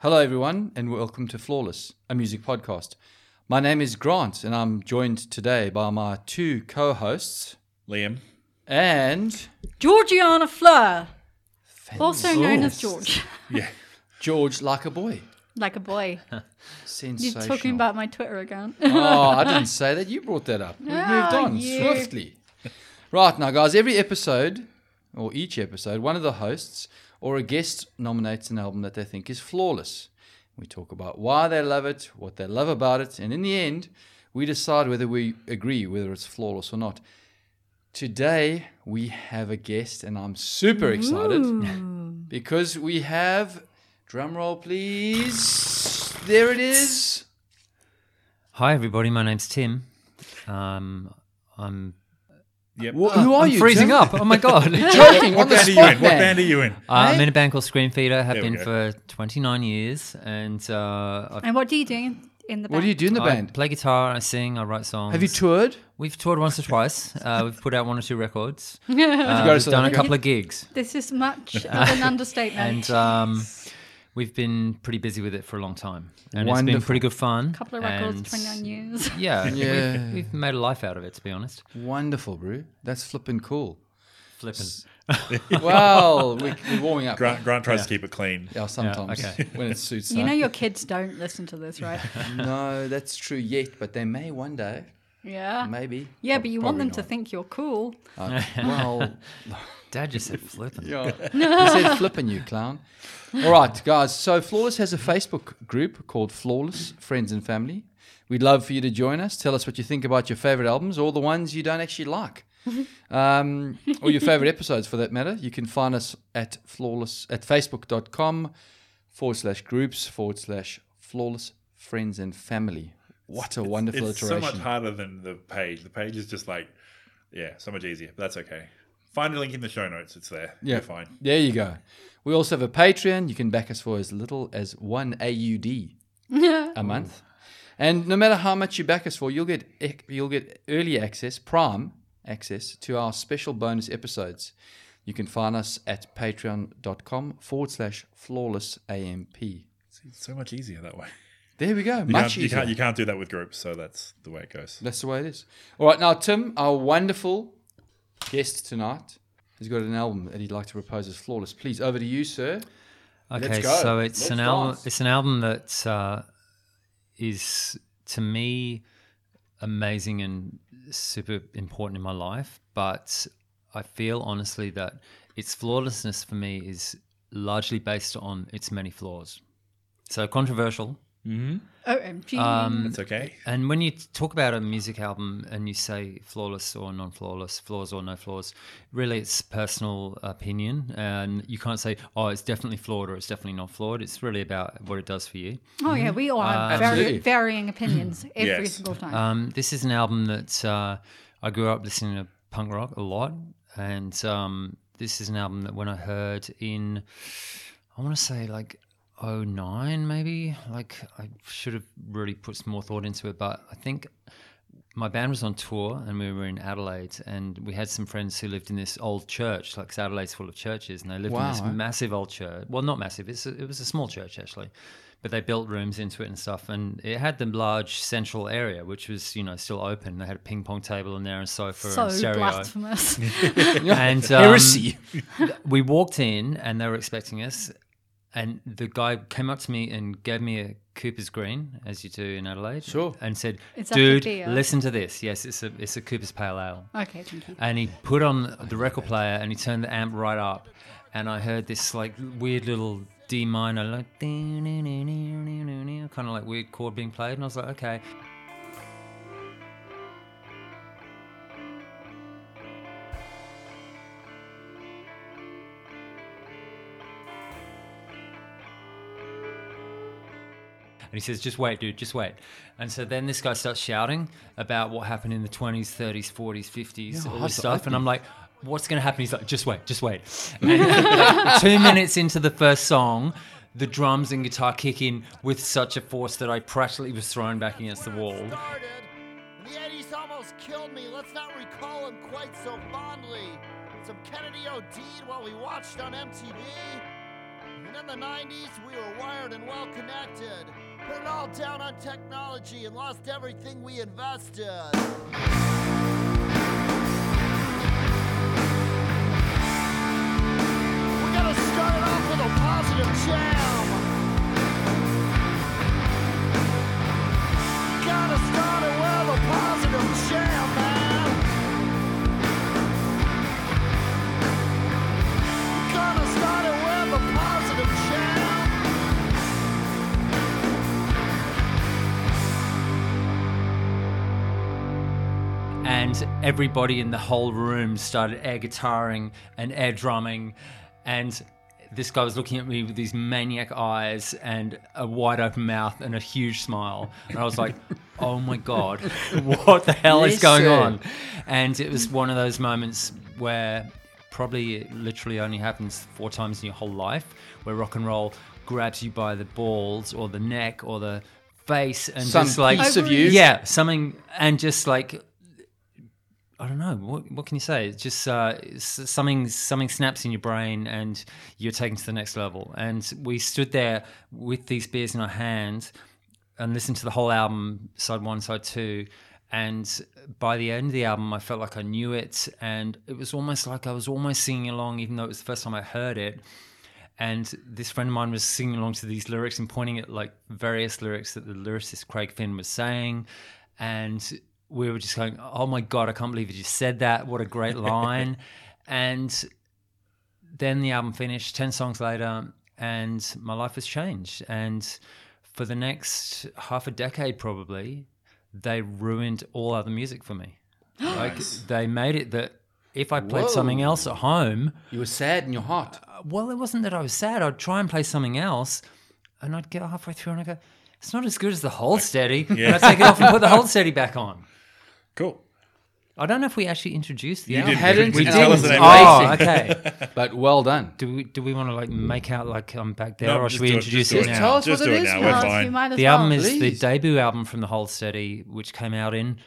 Hello, everyone, and welcome to Flawless, a music podcast. My name is Grant, and I'm joined today by my two co hosts Liam. and Georgiana Fleur, also known as George, Yeah. George like a boy. like a boy. You're talking about my Twitter account. oh, I didn't say that. You brought that up. We've moved Ah, on you. swiftly. Right, now, guys, every episode, or each episode, one of the hosts or a guest nominates an album that they think is flawless. We talk about why they love it, what they love about it, and in the end, we decide whether we agree whether it's flawless or not. Today, we have a guest, and I'm super excited because we have, drum roll please, there it is. Hi, everybody. My name's Tim. Um, I'm, Yep. Wh- who are I'm you? freezing Tim? up. Oh my god! uh, Joking on What band are you in? What band are you in? I'm in a band called Screamfeeder. Have There we been go. for 29 years, and uh, I've, and what do you do in, in the band? What do you do in the I band? play guitar. I sing. I write songs. Have you toured? We've toured once or twice. Uh, we've put out one or two records. Uh, go to we've South done a Africa? couple of gigs, This is much of an understatement. and um, we've been pretty busy with it for a long time. And it's been pretty good fun. A couple of records, and 29 years. Yeah, Yeah. We've, we've made a life out of it, to be honest. Wonderful, bro. That's flipping cool. Flipping. well, we, we're warming up. Grant, Grant tries to keep it clean. Yeah, sometimes okay. when it suits. You us. know your kids don't listen to this, right? no, that's true yet, but they may one day. Yeah. Maybe. Yeah, but you want Probably them to think you're cool. Uh, well, Dad just said flipping. yeah. he said flipping you, clown. All right, guys. So Flawless has a Facebook group called Flawless Friends and Family. We'd love for you to join us. Tell us what you think about your favorite albums or the ones you don't actually like. um, or your favorite episodes for that matter. You can find us at flawless at facebook.com forward slash groups forward slash flawless friends and family. What a wonderful iteration. It's so much harder than the page. The page is just like, yeah, so much easier. But that's okay. Find a link in the show notes. It's there. Yeah. You're fine. There you go. We also have a Patreon. You can back us for as little as one AUD a month. And no matter how much you back us for, you'll get you'll get early access, prime access to our special bonus episodes. You can find us at patreon.com forward slash flawless AMP. It's, it's so much easier that way. There we go. You, Much can't, you, can't, you can't do that with groups, so that's the way it goes. That's the way it is. All right, now Tim, our wonderful guest tonight, has got an album that he'd like to propose as flawless. Please, over to you, sir. Let's Okay, go. so it's Let's an album. dance. It's an album that uh, is to me amazing and super important in my life. But I feel honestly that its flawlessness for me is largely based on its many flaws. So controversial. OMG. Um, It's okay. and when you talk about a music album and you say flawless or non flawless, flaws or no flaws, really it's personal opinion. And you can't say, oh, it's definitely flawed or it's definitely not flawed. It's really about what it does for you. oh, yeah, we all have very Absolutely. varying opinions every Yes. single time. Um, this is an album that uh, I grew up listening to punk rock a lot. And um, this is an album that when I heard in, I want to say like 09 maybe, like I should have really put some more thought into it. But I think my band was on tour and we were in Adelaide and we had some friends who lived in this old church, like 'cause Adelaide's full of churches, and they lived in this Wow, massive old church. Well, not massive; it's a, it was a small church actually, but they built rooms into it and stuff. And it had the large central area, which was you know still open. They had a ping pong table in there and sofa so and stereo. blasphemous. And um, Heresy. we walked in and they were expecting us and the guy came up to me and gave me a Cooper's Green, as you do in Adelaide, Sure. and said, Is that "Dude, listen to this. Yes, it's a it's a Cooper's Pale Ale." okay, thank you. And he put on the record player and he turned the amp right up, and I heard this like weird little D minor, like kind of like weird chord being played, and I was like, "Okay." And he says, just wait, dude, just wait. And so then this guy starts shouting about what happened in the 20s, 30s, 40s, 50s, all this stuff. And? I'm like, what's going to happen? He's like, just wait, just wait. And two minutes into the first song, the drums and guitar kick in with such a force that I practically was thrown back against the wall. started. The 80s almost killed me. Let's not recall him quite so fondly. Some Kennedy O'Dean while we watched on MTV. And in the 90s, we were wired and well connected. Put it all down on technology and lost everything we invested. We gotta start it off with a positive jam. Everybody in the whole room started air guitaring and air drumming. And this guy was looking at me with these maniac eyes and a wide open mouth and a huge smile. And i was like oh my god what the hell is going on? And it was one of those moments where probably it literally only happens four times in your whole life where rock and roll grabs you by the balls or the neck or the face and Some just like piece of you. yeah something and just like I don't know what what can you say. It's just uh, something something snaps in your brain and you're taken to the next level. And we stood there with these beers in our hands and listened to the whole album, side one, side two. And by the end of the album, I felt like I knew it, and it was almost like I was almost singing along, even though it was the first time I heard it. And this friend of mine was singing along to these lyrics and pointing at like various lyrics that the lyricist Craig Finn was saying. And we were just going, oh my God, I can't believe you just said that. What a great line. and then the album finished 10 songs later, and my life has changed. And for the next half a decade, probably, they ruined all other music for me. like, they made it that if I played Whoa. something else at home, You were sad in your heart. Uh, well, it wasn't that I was sad. I'd try and play something else, and I'd get halfway through and I go, "It's not as good as the hold steady." And I'd take it off and put the hold steady back on. Cool. I don't know if we actually introduced the You album. did. hadn't- We and tell us the oh, name. Oh, okay. But well done. Do we do we want to like make out like I'm back there, No, or just should we do it- introduce just do it it now? now. Tell us Just what do it it is. now. now. We're Well, fine. might as The well. album is the Please. debut album from the Hold Steady, which came out in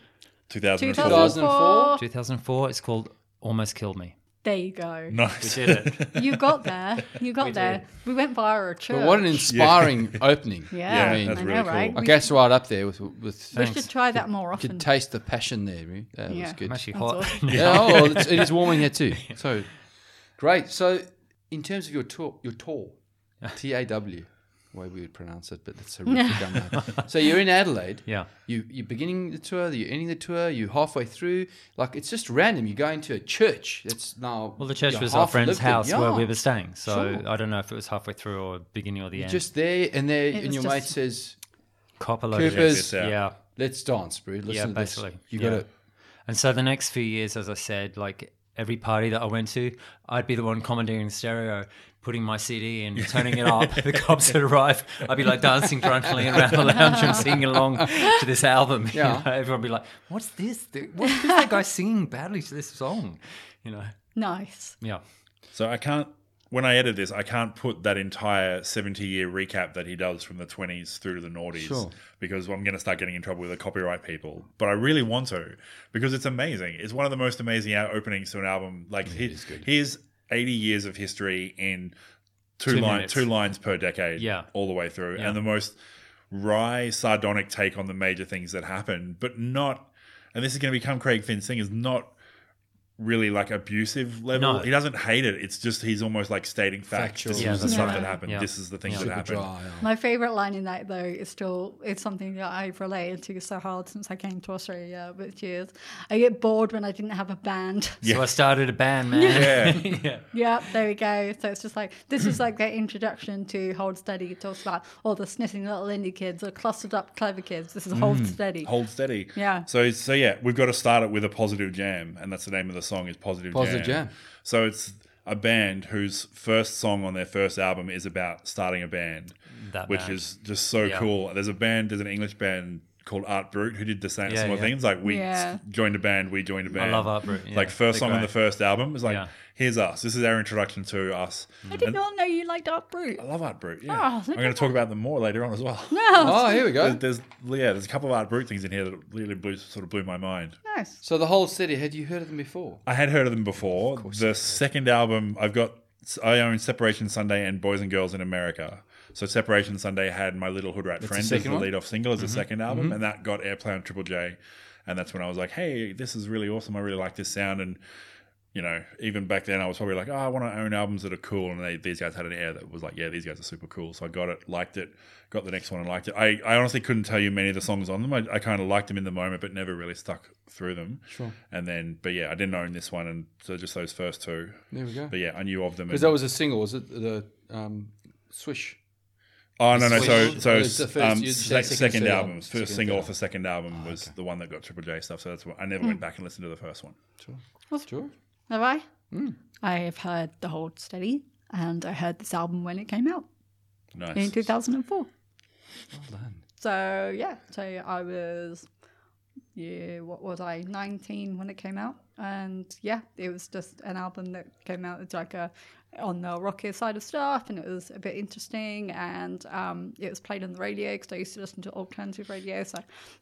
2004. 2004. 2004. It's called Almost Killed Me. There you go. Nice. We Did it? You got there. You got there. We went via a church. But what an inspiring opening. yeah, Yeah, I mean- that's I really know, cool. right? I We, guess right up there with with. we should try that more You often. could taste the passion there. really. That was Yeah. good. I'm actually hot. awesome. Yeah, oh, well, it's, it is warming here too. So great. So in terms of your tour, your tour, T A W, way we would pronounce it, but it's horrific. I know. So you're in Adelaide. Yeah. You you're beginning the tour. You're ending the tour. You're halfway through. Like it's just random. You go into a church. That's now. Well, the church was our friend's lived it. house where we were staying. So Sure. I don't know if it was halfway through or beginning or the You're end. just there, and there, It and your mate just- says, Copper loaded Coopers. Yes, yeah. Yeah. "Let's dance, bro. Listen Yeah, to this. basically. You Yeah. got to." And so the next few years, as I said, like every party that I went to, I'd be the one commandeering the stereo, putting my CD and turning it up. the cops would arrive. I'd be like dancing drunkenly around the lounge and singing along to this album. you know? Everyone would be like, "What's this? What's this that guy singing badly to this song?" You know? Nice. Yeah. So I can't. When I edit this, I can't put that entire 70 year recap that he does from the 20s through to the noughties Sure. because I'm going to start getting in trouble with the copyright people. But I really want to because it's amazing. It's one of the most amazing openings to an album. Like he, is good. here's 80 years of history in two, Two lines, minutes. two lines per decade, Yeah. all the way through, Yeah. and the most wry, sardonic take on the major things that happen, but not. And this is going to become Craig Finn's thing is not really like abusive level. No. He doesn't hate it. It's just he's almost like stating facts. Factual. This Yeah, is the that's stuff right. that happened. Yeah. This is the things Yeah. that Super happened. dry. yeah. My favorite line in that though is still it's something that I've related to so hard since I came to Australia with years. I get bored when I didn't have a band. Yeah. So I started a band, man. Yeah. yeah. Yeah, there we go. So it's just like this is like their introduction to Hold Steady. It talks about all the sniffing little indie kids or clustered up clever kids. This is Hold mm. Steady. Hold steady. Yeah. So so yeah, we've got to start it with a positive jam, and that's the name of the song is Positive, Positive Jam. So it's a band whose first song on their first album is about starting a band, That which band. is just so Yeah. cool. There's a band, there's an English band called Art Brut who did the same Yeah, similar yeah. things. Like we Yeah. joined a band, we joined a band. I love Art Brut, yeah. like first They're song on the first album is like, Yeah. here's us. This is our introduction to us. I did not know you liked Art Brut. I love Art Brut. Oh, Yeah, look I'm going to talk about them more later on as well. No, oh, oh, here we go. There's, there's yeah, there's a couple of Art Brut things in here that really blew, sort of blew my mind. nice. So the Hold Steady, had you heard of them before? I had heard of them before. The second album, I've got I own Separation Sunday and Boys and Girls in America. So Separation Sunday had My Little Hood Rat the Friend as the one? lead off single as the mm-hmm. second album, mm-hmm. and that got airplay on Triple J. And that's when I was like, hey, this is really awesome. I really like this sound. And, you know, even back then I was probably like, oh, I want to own albums that are cool. And they, these guys had an air that was like, yeah, these guys are super cool. So I got it, liked it, got the next one and liked it. I, I honestly couldn't tell you many of the songs on them. I, I kind of liked them in the moment, but never really stuck through them. Sure. And then, but yeah, I didn't own this one. And so just those first two. There we go. But yeah, I knew of them. Because and- that was a single, was it? The um, Swish. Oh no no! So Swish- so oh, the first- um, you second second album, album. first Second single third off the second album was the one that got Triple J stuff. So that's what I never Hmm. went back and listened to the first one. Sure. Sure. Have I? Hmm. I have heard The Hold Steady, and I heard this album when it came out in 2004. Well done. So yeah, so I was yeah, what was I, 19 when it came out, and yeah, it was just an album that came out it's like a on the rockier side of stuff, and it was a bit interesting, and um, it was played on the radio because I used to listen to alternative radio. So,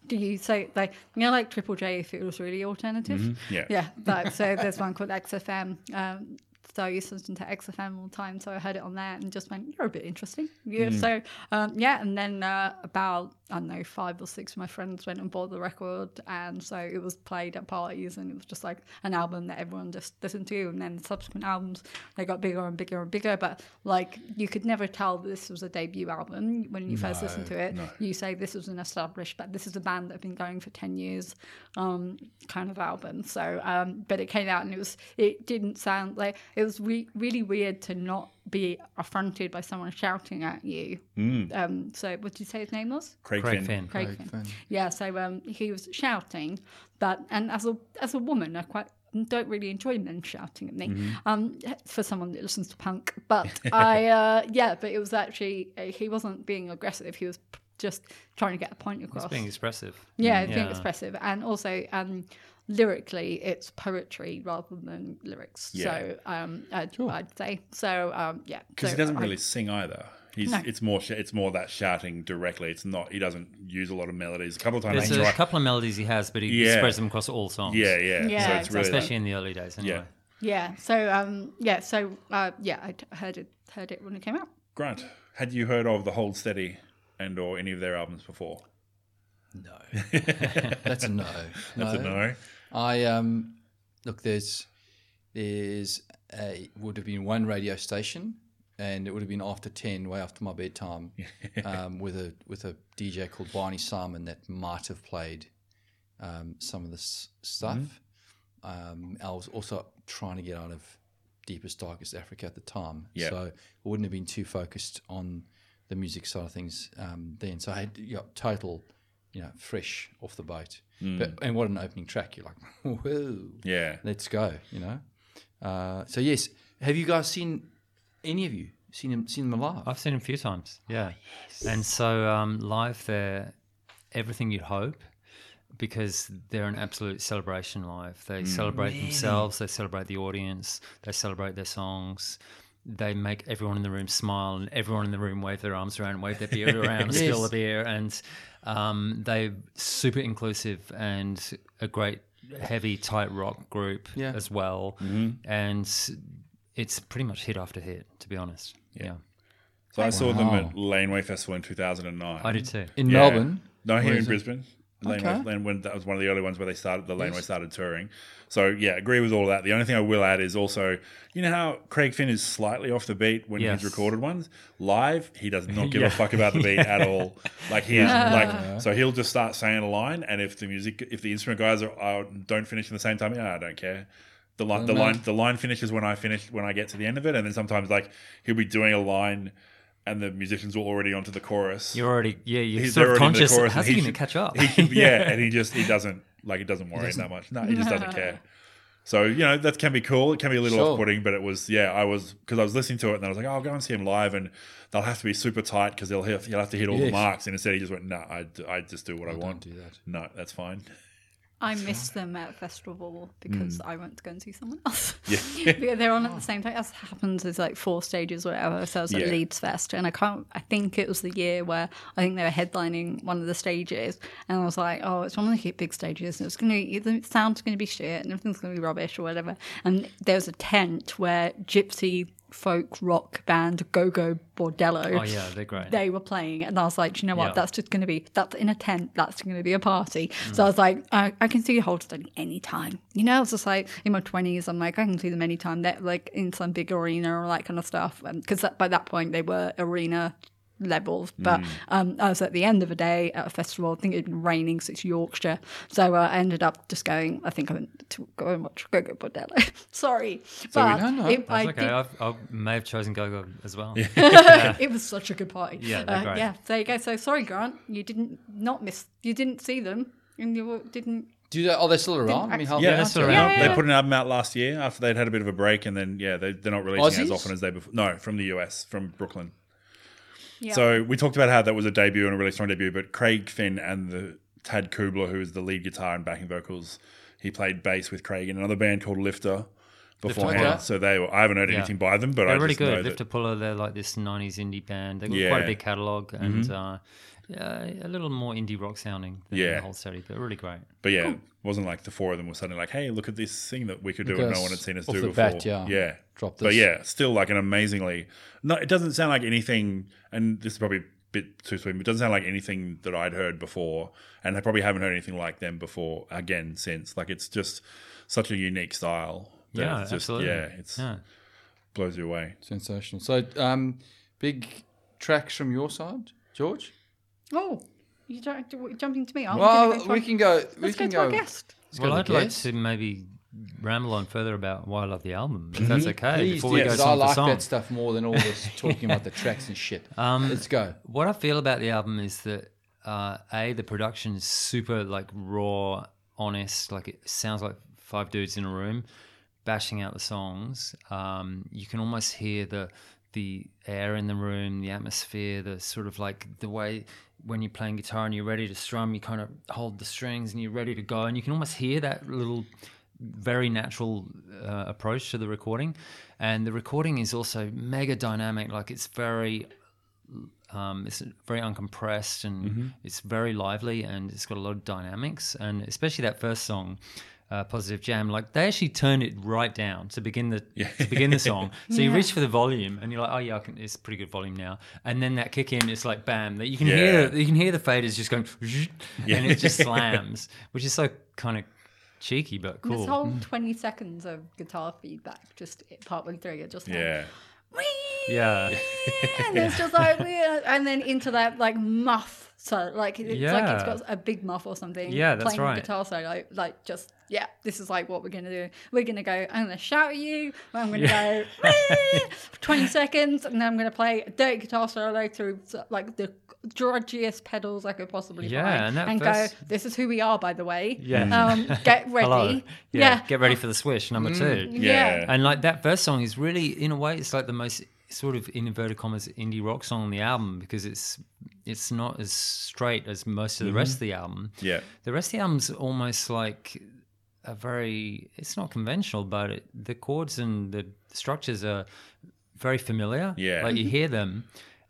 do you say like you know like Triple J if it was really alternative? Yeah. Yeah, like so there's one called XFM. Um, so I used to listen to XFM all the time, so I heard it on there and just went, "You're a bit interesting." Yeah. So um, yeah, and then uh, about I don't know five or six of my friends went and bought the record, and so it was played at parties, and it was just like an album that everyone just listened to. And then subsequent albums they got bigger and bigger and bigger, but like you could never tell this was a debut album when you first listened to it. You say this was an established, but this is a band that have been going for ten years, um, kind of album. So, um, but it came out and it was it didn't sound like it was re- really weird to not be affronted by someone shouting at you. Um, so, what did you say his name was? Craig, Craig Finn. Finn. Craig Craig Finn. Finn. Yeah, so um, he was shouting, but and as a as a woman, I quite don't really enjoy men shouting at me. Um, for someone that listens to punk, but I uh, yeah, but it was actually uh, he wasn't being aggressive. He was just trying to get a point across. It's being expressive. yeah, being expressive, and also um, lyrically, it's poetry rather than lyrics. Yeah. So um, I'd, I'd say so. Um, yeah, Because so he doesn't I- really sing either. He's No. it's more it's more that shouting directly. It's not he doesn't use a lot of melodies. A couple of times There's a couple of melodies he has, but he Yeah. spreads them across all songs. yeah, yeah, Yeah, So it's really especially in the early days. Anyway. Yeah. Yeah. So um, yeah. So uh, yeah, I t- heard it heard it when it came out. Grant. Had you heard of the Hold Steady and or any of their albums before? No. That's a no. That's a no. I um look there's there's a would have been one radio station and it would have been after ten, way after my bedtime, um, with a with a DJ called Barney Simon that might have played um, some of this stuff. Um, I was also trying to get out of deepest darkest Africa at the time, Yeah. so I wouldn't have been too focused on the music side of things um, then. So I had yeah, total, you know, fresh off the boat. But and what an opening track! You're like, whoa, Yeah. let's go. You know. Uh, so yes, have you guys seen any of you seen them seen them live? I've seen him a few times. Yeah. And so um, live, they're everything you'd hope because they're an absolute celebration live. They celebrate themselves, they celebrate the audience, they celebrate their songs. They make everyone in the room smile and everyone in the room wave their arms around, wave their beer around, spill the beer. And um, they're super inclusive and a great, heavy, tight rock group Yeah. as well. And it's pretty much hit after hit, to be honest. yeah. So I saw them Wow. at Laneway Festival in 2009. I did too. in Yeah. Melbourne. No, here in it? Brisbane. Laneway, Okay. Lane- when that was one of the early ones where they started the Laneway started touring. So yeah, agree with all that. The only thing I will add is also, you know how Craig Finn is slightly off the beat when Yes. he's recorded ones live. He does not give Yeah. a fuck about the beat at all. Like he's like, so he'll just start saying a line, and if the music, if the instrument guys are, are don't finish in the same time, yeah, I don't care. The line, the no. line, the line finishes when I finish when I get to the end of it, and then sometimes like he'll be doing a line. And the musicians were already onto the chorus. You're already, yeah, you're He's sort of already in the conscious. chorus How's he he going to catch up? He can, yeah, and he just he doesn't like it doesn't worry him that much. No, he just doesn't care. So you know that can be cool. It can be a little Sure. off-putting, but it was yeah. I was because I was listening to it and I was like, oh, I'll go and see him live, and they'll have to be super tight because they'll have, he'll have to hit all the marks. And instead, he just went, no, I, I just do what I, I want. don't do that. No, that's fine. I missed them at festival because I went to go and see someone else. Mm. Yeah. they're on at the same time. As happens, there's like four stages, or whatever. So I was at Yeah. Leeds Fest, and I can't. I think it was the year where I think they were headlining one of the stages, and I was like, oh, it's one of the big stages, and it's gonna the sound's gonna be shit, and everything's gonna be rubbish or whatever. And there was a tent where Gypsy folk rock band Gogol Bordello. Oh yeah, they're great. They were playing, and I was like, you know what? Yeah. That's just going to be that's in a tent. That's going to be a party." Mm. So I was like, I, "I can see Hold Steady anytime." You know, I was just like in my twenties. I'm like, I can see them anytime. They're like in some big arena or that kind of stuff. Because by that point they were arena levels. But um, I was at the end of a day at a festival. I think it'd been raining, so it's Yorkshire. So uh, I ended up just going. I think I went to go and watch Gogol Bordello. Sorry, but no, no, it, That's I okay. did I've, I may have chosen Go-Go as well. it was such a good party. Yeah, they're uh, great. yeah. There you go. So sorry, Grant, you didn't not miss. You didn't see them, and you didn't. Do they, oh, they're still around? I mean, Yeah, they're they're still around. around. Yeah, They put an album out last year after they'd had a bit of a break, and then yeah, they, they're not releasing as often as they before. No, from the US, from Brooklyn. Yeah. So we talked about how that was a debut and a really strong debut, but Craig Finn and the Tad Kubler, who is the lead guitar and backing vocals, he played bass with Craig in another band called Lifter beforehand. okay. So they were, I haven't heard Yeah. anything by them, but They're I really just know good. that, Lifter Puller, they're like this '90s indie band. They've got Yeah. quite a big catalog and uh, yeah, a little more indie rock sounding than Yeah. the Hold Steady, but really great. But yeah, it wasn't like the four of them were suddenly like, "Hey, look at this thing that we could do and no one had seen us off do the before." bat, yeah. yeah. Drop this. But yeah, still like an amazingly. No, it doesn't sound like anything. And this is probably a bit too sweet. But it doesn't sound like anything that I'd heard before, and I probably haven't heard anything like them before again since. Like it's just such a unique style. Yeah, it's just, absolutely. Yeah, it's Yeah. blows you away. Sensational. So, um, big tracks from your side, George? Oh, you don't you're jumping to me. Aren't well, we, go we can go. We Let's go can to go. our guest. let's Well, I'd like guest. to maybe ramble on further about why I love the album, if that's okay. Please, before do, we go 'cause song I like song. that stuff more than all this talking about the tracks and shit. Um, Let's go. What I feel about the album is that uh, a the production is super like raw, honest. Like it sounds like five dudes in a room bashing out the songs. Um, you can almost hear the the air in the room, the atmosphere, the sort of like the way when you're playing guitar and you're ready to strum, you kind of hold the strings and you're ready to go, and you can almost hear that little very natural uh, approach to the recording. And the recording is also mega dynamic. Like it's very um, it's very uncompressed and it's very lively and it's got a lot of dynamics and especially that first song uh, positive jam like they actually turn it right down to begin the to begin the song. So you reach for the volume and you're like oh yeah I can, it's pretty good volume now. And then that kick in it's like bam that you can Yeah. hear you can hear the faders just going and it just slams which is so kind of cheeky but This cool. whole 20 seconds of guitar feedback, just partway through, you're just like, Yeah, "Wee!" yeah. And it's just like, and then into that like muff. So like it's like it's got a big muff or something. Yeah, that's playing right. Guitar solo, like just yeah, this is like what we're gonna do. We're gonna go. I'm gonna shout at you. I'm gonna go for 20 seconds, and then I'm gonna play a dirty guitar solo through like the drudgiest pedals I could possibly Yeah, find, and that first- go. This is who we are, by the way. Yeah. Um, get ready. yeah, Yeah. get ready for the swish number two yeah, And like that first song is really, in a way, it's like the most sort of in inverted commas indie rock song on the album because it's it's not as straight as most of the rest mm-hmm. of the album. yeah. The rest of the album's almost like a very it's not conventional, but it, the chords and the structures are very familiar. Yeah. like you mm-hmm. hear them.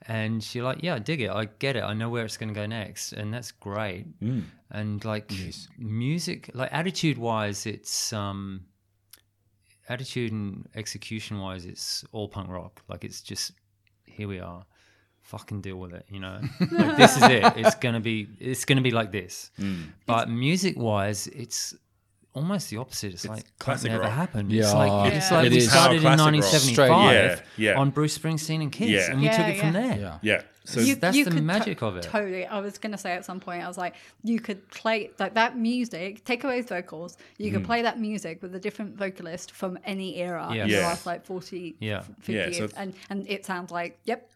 And you're like, yeah, I dig it. I get it. I know where it's going to go next, and that's great. Mm. And like music, like attitude wise, it's um, attitude and execution wise, it's all punk rock. Like it's just here we are, fucking deal with it. You know, like this is it. It's gonna be it's gonna be like this. Mm. But music wise, it's almost the opposite. It's, like classic that never rock. happened. It's Yeah, like it's like it we is. started in Power classic 1975 Yeah, yeah. on Bruce Springsteen and Kiss, Yeah. and we took Yeah, it from there. Yeah. Yeah. So You- That's you the could to- magic of it. Totally. I was gonna say at some point, I was like, you could play like that music, take away his vocals, you Mm. could play that music with a different vocalist from any era Yeah. in the Yeah. last like 40, Yeah. 50 Yeah, years. so- and, and it sounds like, yep,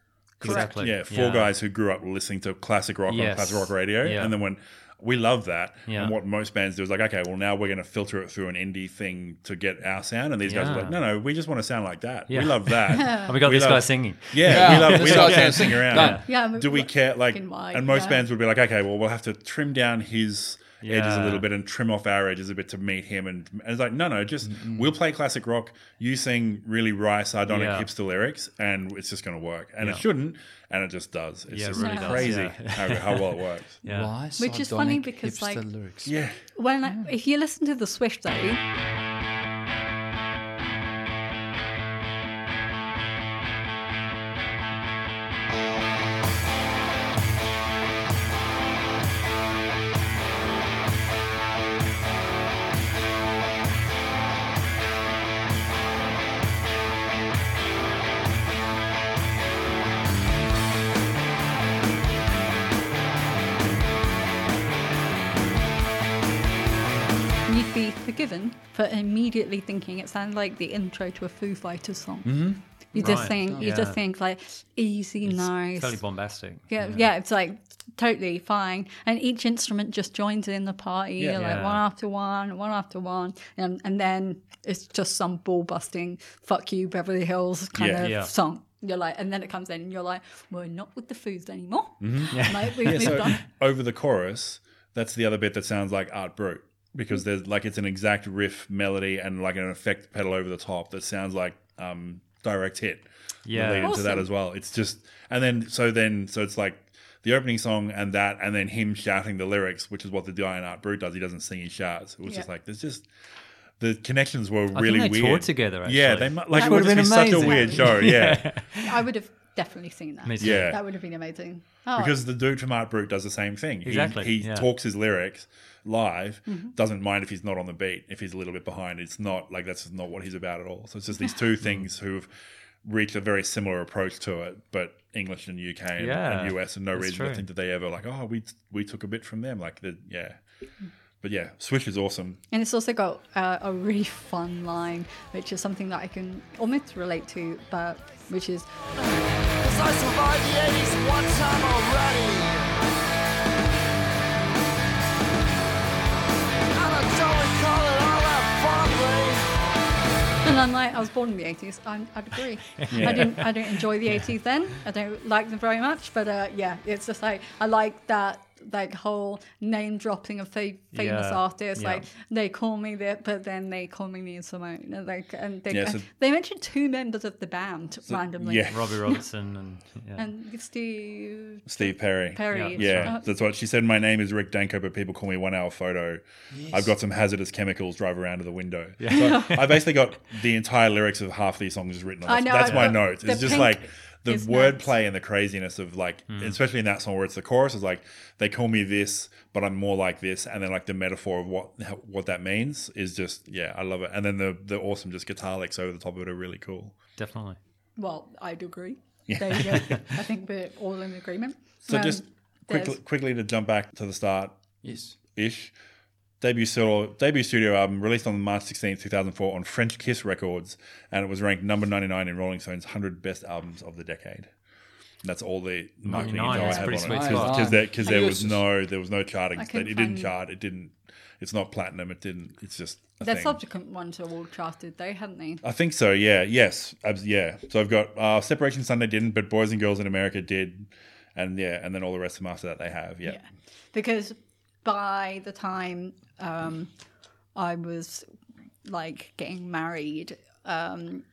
Exactly. Yeah, four guys who grew up listening to classic rock on classic rock radio, Yeah. and then when we love that, Yeah. and what most bands do is like, okay, well now we're going to filter it through an indie thing to get our sound, and these guys are like, no, no, we just want to sound like that. Yeah. We love that. And we got We this love- guy singing. Yeah, Yeah, we love this we guy's love gonna dancing around. Done. Yeah, but Do we what- care? Like, and most yeah. bands would be like, okay, well, we'll have to trim down his edges a little bit and trim off our edges a bit to meet him. And, and it's like, no, no, just we'll play classic rock. You sing really wry, sardonic Yeah. hipster lyrics, and it's just going to work. And it shouldn't, and it just does. It's Yeah, it just really does, crazy yeah. how, how well it works. Yeah. Why Which is funny because, like- lyrics. Yeah. when I, if you listen to the Swish though, for immediately thinking it sounded like the intro to a Foo Fighters song. Mm-hmm. You just Right. think, you Yeah. just think like easy, It's nice. totally bombastic. Yeah, yeah, it's like totally fine, and each instrument just joins in the party, Yeah. like Yeah. one after one, one after one, and and then it's just some ball busting "fuck you Beverly Hills" kind Yeah. of Yeah. song. You're like, and then it comes in, and you're like, we're not with the Foos anymore. Yeah. Like, we've Yeah, moved so on. over the chorus, that's the other bit that sounds like Art Brut because there's like it's an exact riff melody and like an effect pedal over the top that sounds like um, direct hit Yeah. related to that as well. It's just and then so then so it's like the opening song and that and then him shouting the lyrics, which is what the guy in Art Brut does. He doesn't sing, he shouts. It was just like there's just the connections were I really think they weird. toured together, Yeah, they mu- like That it would would've just be been such a weird show. Yeah. I would have definitely seen that. Yeah. That would have been amazing. Oh, because the dude from Art Brut does the same thing. He- Exactly, He, yeah. talks his lyrics live, Mm-hmm. doesn't mind if he's not on the beat, if he's a little bit behind. It's not like that's not what he's about at all. So it's just these two things who've reached a very similar approach to it, but English and UK and, Yeah, and US, and no reason true. to think that they ever like, oh, we we took a bit from them. Like the yeah, but yeah, Swish is awesome. And it's also got uh, a really fun line, which is something that I can almost relate to, but which is Cause I survived the 80s one time already. That fondly. And I'm like, I was born in the 80s. I'm, I'd agree. I didn't. I don't enjoy the 80s then. I don't like them very much. But uh, yeah, it's just like I like that like whole name dropping of fa- famous Yeah, artists. yeah. Like they call me that, but then they call me Nina Simone. And like, and they, Yeah, so- they mentioned two members of the band randomly. Yeah, Robbie Robertson and yeah. And Steve Steve Perry. Perry. Yeah, Uh, that's what she said. My name is Rick Danko, but people call me One Hour Photo. I've got some hazardous chemicals drive around to the window. So I basically got the entire lyrics of half these songs written on. I That's, know, that's I my know. notes. The It's just pink like the is nuts. wordplay and the craziness of like, especially in that song where it's the chorus is like, they call me this, but I'm more like this, and then like the metaphor of what what that means is just yeah, I love it. And then the the awesome just guitar licks over the top of it are really cool. Definitely. Well, I'd agree. There you go. I think we're all in agreement. So Um, just quickly quickly to jump back to the start, Yes. ish. Debut solo, debut studio album released on March 16, 2004 on French Kiss Records, and it was ranked number 99 in Rolling Stone's 100 best albums of the decade. And that's all the marketing info I that's have on sweet it stuff. because there was no there was no charting. It didn't chart. It didn't. It's not platinum. It didn't. It's just a The subsequent ones are all charted, though, hadn't they? I think so. Yeah. Yes. Abs- yeah. So I've got uh, Separation Sunday didn't, but Boys and Girls in America did, and yeah, and then all the rest of them after that they have. Yeah. Because by the time um, I was like getting married, um,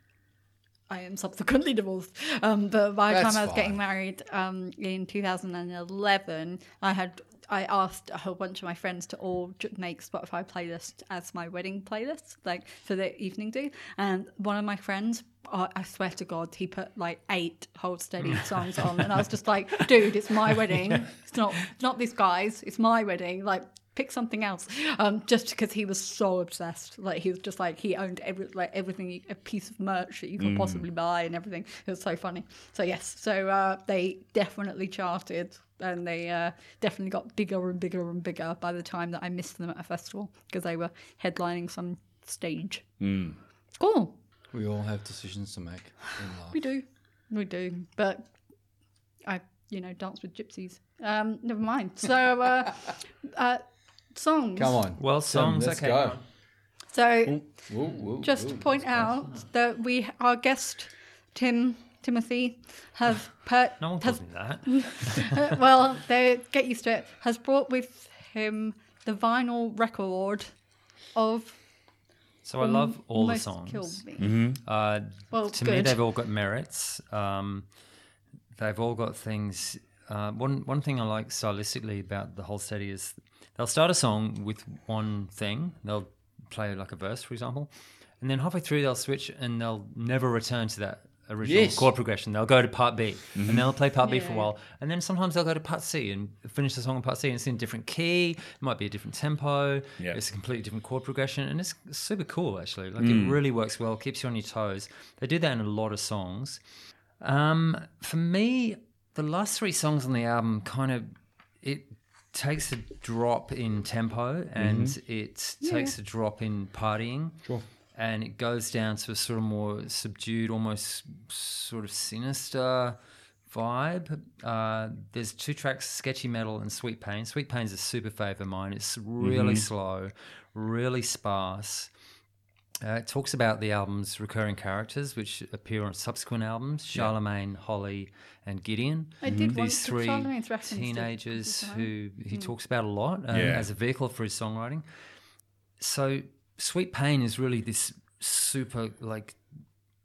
I am subsequently divorced. Um, but by the That's time I was getting married um, in 2011, I had I asked a whole bunch of my friends to all j- make Spotify playlists as my wedding playlist, like for the evening do. And one of my friends, I I swear to God, he put like eight hold steady songs on, and I was just like, dude, it's my wedding. It's not it's not this guy's. It's my wedding. Like pick something else. Um just because he was so obsessed. Like he was just like he owned every like everything a piece of merch that you could possibly buy and everything. It was so funny. So yes. So uh they definitely charted and they uh definitely got bigger and bigger and bigger by the time that i missed them at a festival because they were headlining some stage. Cool We all have decisions to make in life. we do we do but i you know dance with gypsies um never mind so uh uh songs Come on. Well, Tim, songs, let's okay, go. right. so Woo, woo, just woo. to point out that we our guest Tim Timothy have per, No one has calls me that. well they get used to it has brought with him the vinyl record of So I love all the songs. Killed Me. Mm-hmm. Uh, Well, to me, they've all got merits. Um, they've all got things. Uh, one one thing I like stylistically about the Hold Steady is they'll start a song with one thing. They'll play like a verse, for example, and then halfway through they'll switch and they'll never return to that original Yes. chord progression. They'll go to part B and mm-hmm. they'll play part B for a while, and then sometimes they'll go to part C and finish the song in part C, and it's in a different key. It might be a different tempo. Yeah. It's a completely different chord progression, and it's super cool actually. Like it mm. really works well, keeps you on your toes. They do that in a lot of songs. Um, for me, the last three songs on the album kind of it takes a drop in tempo and mm-hmm. it takes a drop in partying. Sure. And it goes down to a sort of more subdued, almost sort of sinister vibe. Uh, there's two tracks, Sketchy Metal and Sweet Payne. Sweet Payne's a super favourite of mine. It's really slow, really sparse. Uh, it talks about the album's recurring characters, which appear on subsequent albums: Charlemagne, Holly, and Gideon. I did These three Charlemagne's referenced it. teenagers Is that right? who he talks about a lot um, Yeah. as a vehicle for his songwriting. So, Sweet Payne is really this super like.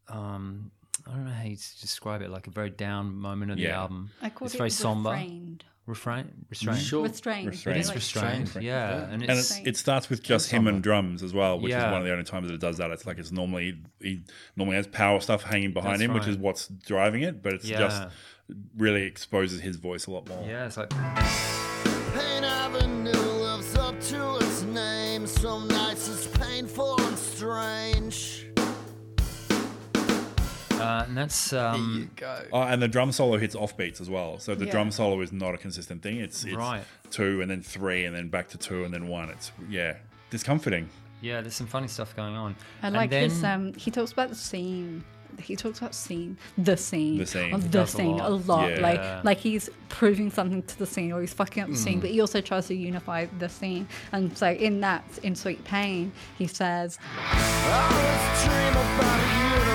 Um, I don't know how you describe it, like a very down moment of the album. I called it's it very somber. refrained. Refrain, restrained. Sure. Restrained. Restrained. It is Like- restrained, restrained, yeah, yeah. and and it's it's, it starts with just him and drums as well, which Yeah. is one of the only times that it does that. It's like it's normally he normally has power stuff hanging behind That's him, which is what's driving it, but it's Yeah. just really exposes his voice a lot more. yeah, it's like uh, and that's There you um, go. Oh, and the drum solo hits off beats as well. So the Yeah. drum solo is not a consistent thing. It's, it's Right. two and then three and then back to two and then one. It's yeah, discomforting. yeah. There's some funny stuff going on. I And like his. Um, he talks about the scene. He talks about scene, the scene, The scene. of the does a scene a lot. lot. Yeah. Like, like he's proving something to the scene, or he's fucking up the Mm. scene. But he also tries to unify the scene. And so, in that, in Sweet Payne, he says,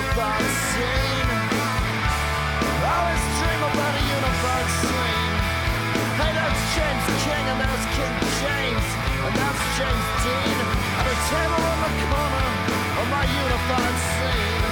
I always dream about a unified scene. Always dream about a unified scene. Hey, that's James King and that's King James. And that's James Dean. At a table in the corner of my unified scene.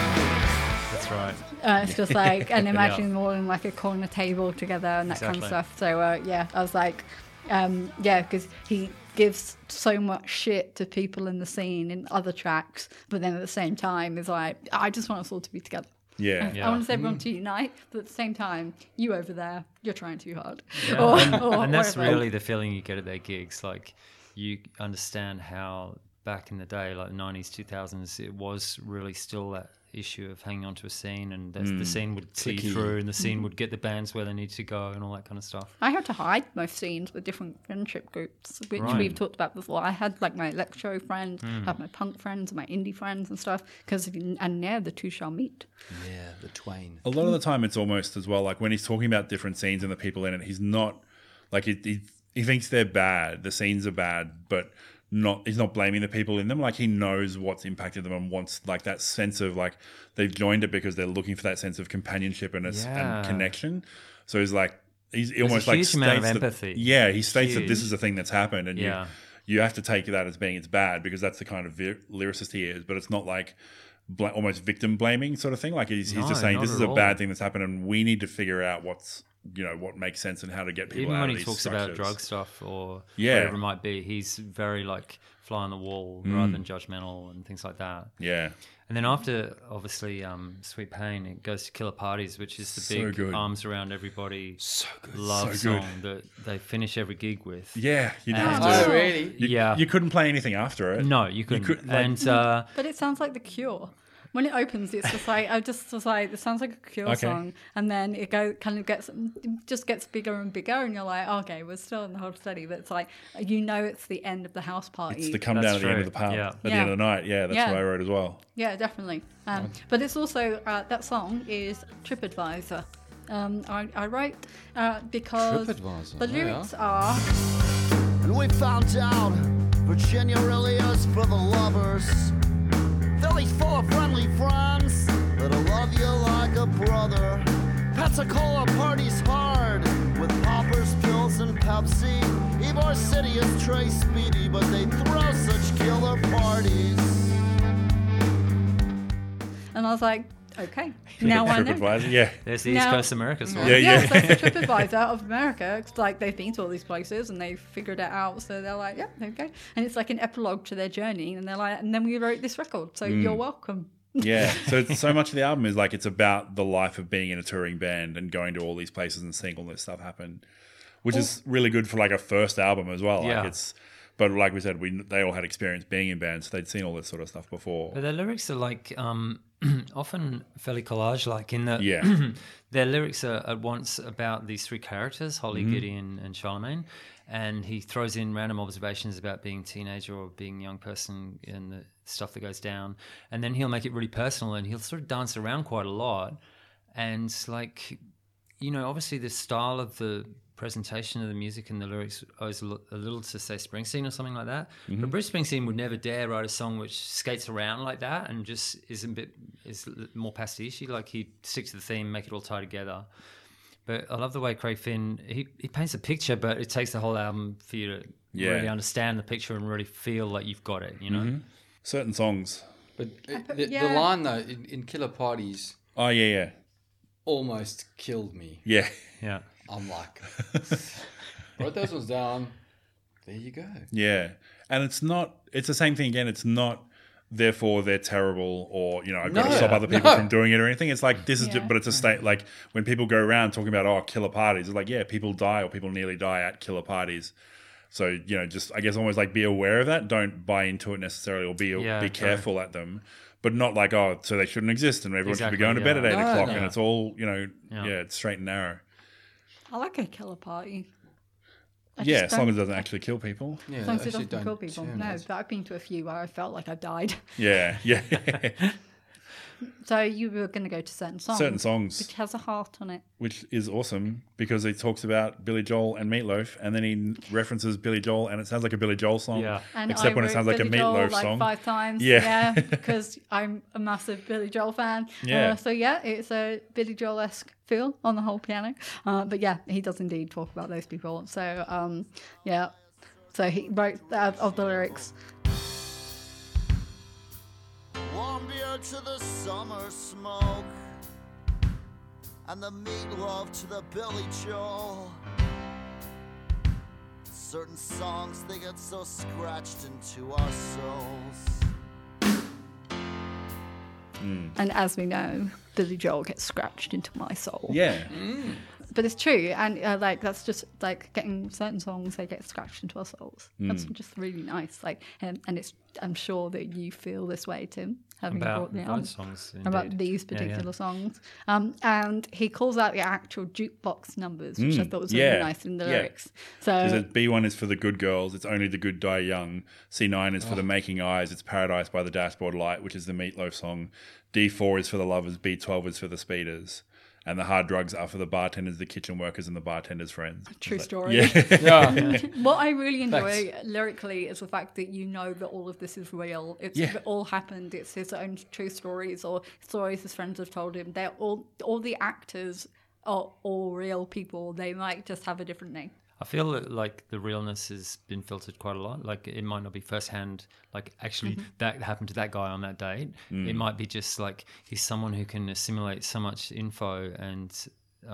That's right. uh, "It's just like," and imagine them all in like a corner table together and that kind of stuff. So, uh, yeah, I was like, um, yeah, because he gives so much shit to people in the scene in other tracks, but then at the same time, is like, I just want us all to be together. Yeah. I Yeah. want everyone mm. to unite, but at the same time, you over there, you're trying too hard. Yeah, Or- and, or and that's whatever. really the feeling you get at their gigs. Like you understand how back in the day, like the nineties, two thousands, it was really still that issue of hanging on to a scene, and that's, the scene would see through, and the scene would get the bands where they need to go, and all that kind of stuff. I had to hide most scenes with different friendship groups, which Right. we've talked about before. I had like my electro friends, Hmm. I had my punk friends, my indie friends and stuff. Because and now the two shall meet. Yeah, the twain. A lot of the time, it's almost as well like when he's talking about different scenes and the people in it, he's not like he, he, he thinks they're bad, the scenes are bad, but not he's not blaming the people in them. Like he knows what's impacted them and wants like that sense of like they've joined it because they're looking for that sense of companionship and, a, Yeah. and connection. So he's like he's almost a like huge states that- empathy. yeah, he states that this is a thing that's happened, and Yeah. you you have to take that as being it's bad because that's the kind of vir- lyricist he is. But it's not like bla- almost victim blaming sort of thing. Like he's, he's No, just saying this is a all. bad thing that's happened, and we need to figure out what's you know what makes sense and how to get people Even out when of he these talks about drug stuff or Yeah. whatever it might be, he's very like fly on the wall rather than judgmental and things like that. Yeah, And then after, obviously, um, Sweet Payne, it goes to Killer Parties, which is the So big good. arms around everybody So good. love So good. song that they finish every gig with. yeah. You And- have Oh, to. really? You, Yeah. you couldn't play anything after it. No, you couldn't. could, like- and uh, But it sounds like the Cure. When it opens, it's just like I just was like, it sounds like a Cure Okay. song, and then it go kind of gets just gets bigger and bigger, and you're like, okay, we're still in the Hold Steady, but it's like you know it's the end of the house party. It's the come That's down at the end of the pub Yeah. at the end of the night. Yeah, that's Yeah. what I wrote as well. Yeah, definitely. Um, but it's also uh, that song is TripAdvisor. Um, I, I wrote uh, because TripAdvisor, the yeah. lyrics are And we found out Virginia really is for the lovers. Philly's full of friendly friends that'll love you like a brother. Pensacola parties hard with poppers, pills, and Pepsi. Ybor City is Trey Speedy, but they throw such killer parties. and I was like, okay, now I know. TripAdvisor. Yeah, there's the East Coast America song. Yeah, Yeah, yeah. so the TripAdvisor of America. It's like they've been to all these places and they've figured it out. So they're like, yeah, okay. And it's like an epilogue to their journey. And they're like, and then we wrote this record. So Mm. you're welcome. yeah. So it's, so much of the album is like it's about the life of being in a touring band and going to all these places and seeing all this stuff happen, which is really good for like a first album as well. Yeah. Like it's But like we said, we they all had experience being in bands, so they'd seen all this sort of stuff before. But their lyrics are like um, often fairly collage like in that Yeah. their lyrics are at once about these three characters, Holly, Mm-hmm. Gideon, and Charlemagne. And he throws in random observations about being a teenager or being a young person and the stuff that goes down. And then he'll make it really personal and he'll sort of dance around quite a lot. And like, you know, obviously the style of the presentation of the music and the lyrics owes a, a little to say Springsteen or something like that. But mm-hmm. Bruce Springsteen would never dare write a song which skates around like that and just is a bit is l- more pastiche. Like he'd stick to the theme, make it all tie together. But I love the way Craig Finn he, he paints a picture, but it takes the whole album for you to Yeah. really understand the picture and really feel like you've got it. You know, mm-hmm. Certain songs. But put- the, the line though in, in Killer Parties Oh yeah, yeah, almost killed me. yeah. yeah. I'm like, write those ones down. There you go. Yeah, and it's not. It's the same thing again. It's not. Therefore, they're terrible, or you know, I've got to No. stop other people No. from doing it or anything. It's like this is, Yeah. just, but it's a state. Like when people go around talking about oh, killer parties, it's like yeah, people die or people nearly die at killer parties. So you know, just I guess almost like be aware of that. Don't buy into it necessarily, or be Yeah, be true. careful at them. But not like oh, so they shouldn't exist, and everyone Exactly, should be going to bed yeah. at eight No, o'clock, no. and it's all you know. Yeah. Yeah, it's straight and narrow. I like a killer party. I yeah, just as long as it doesn't actually kill people. Yeah, As long as it doesn't kill people. No, but I've been to a few where I felt like I died. Yeah, yeah. So you were going to go to certain songs. Certain songs. Which has a heart on it. which is awesome because he talks about Billy Joel and Meatloaf, and then he references Billy Joel, and it sounds like a Billy Joel song. Yeah. And Except I when it wrote sounds like a Billy Joel Meatloaf like song. five times. Yeah. because I'm a massive Billy Joel fan. Yeah. Uh, so yeah, it's a Billy Joel esque feel on the whole piano. Uh, but yeah, he does indeed talk about those people. So um, yeah, so he wrote uh, of the lyrics. Warm beer to the summer smoke, and the meatloaf to the Billy Joel. Certain songs they get so scratched into our souls. And as we know, Billy Joel gets scratched into my soul. Yeah. But it's true, and uh, like that's just like getting certain songs they get scratched into our souls. That's Hmm. just really nice. Like, and, and it's I'm sure that you feel this way, Tim, having About brought those songs. about these Yeah, yeah. particular songs. Um, and he calls out the actual jukebox numbers, which I Mm, thought was yeah, really nice in the lyrics. So B1 is for the good girls. It's only the good die young. C9 is for Oh. the making eyes. It's Paradise by the Dashboard Light, which is the Meatloaf song. D4 is for the lovers. B12 is for the speeders. And the hard drugs are for the bartenders, the kitchen workers, and the bartenders' friends. true like- story. Yeah. Yeah. what I really enjoy lyrically is the fact that you know that all of this is real. It's Yeah. it all happened. It's his own true stories or stories his friends have told him. They're all all the actors are all real people. They might just have a different name. I feel like the realness has been filtered quite a lot. Like it might not be firsthand. Like actually, Mm-hmm. that happened to that guy on that date. It might be just like he's someone who can assimilate so much info and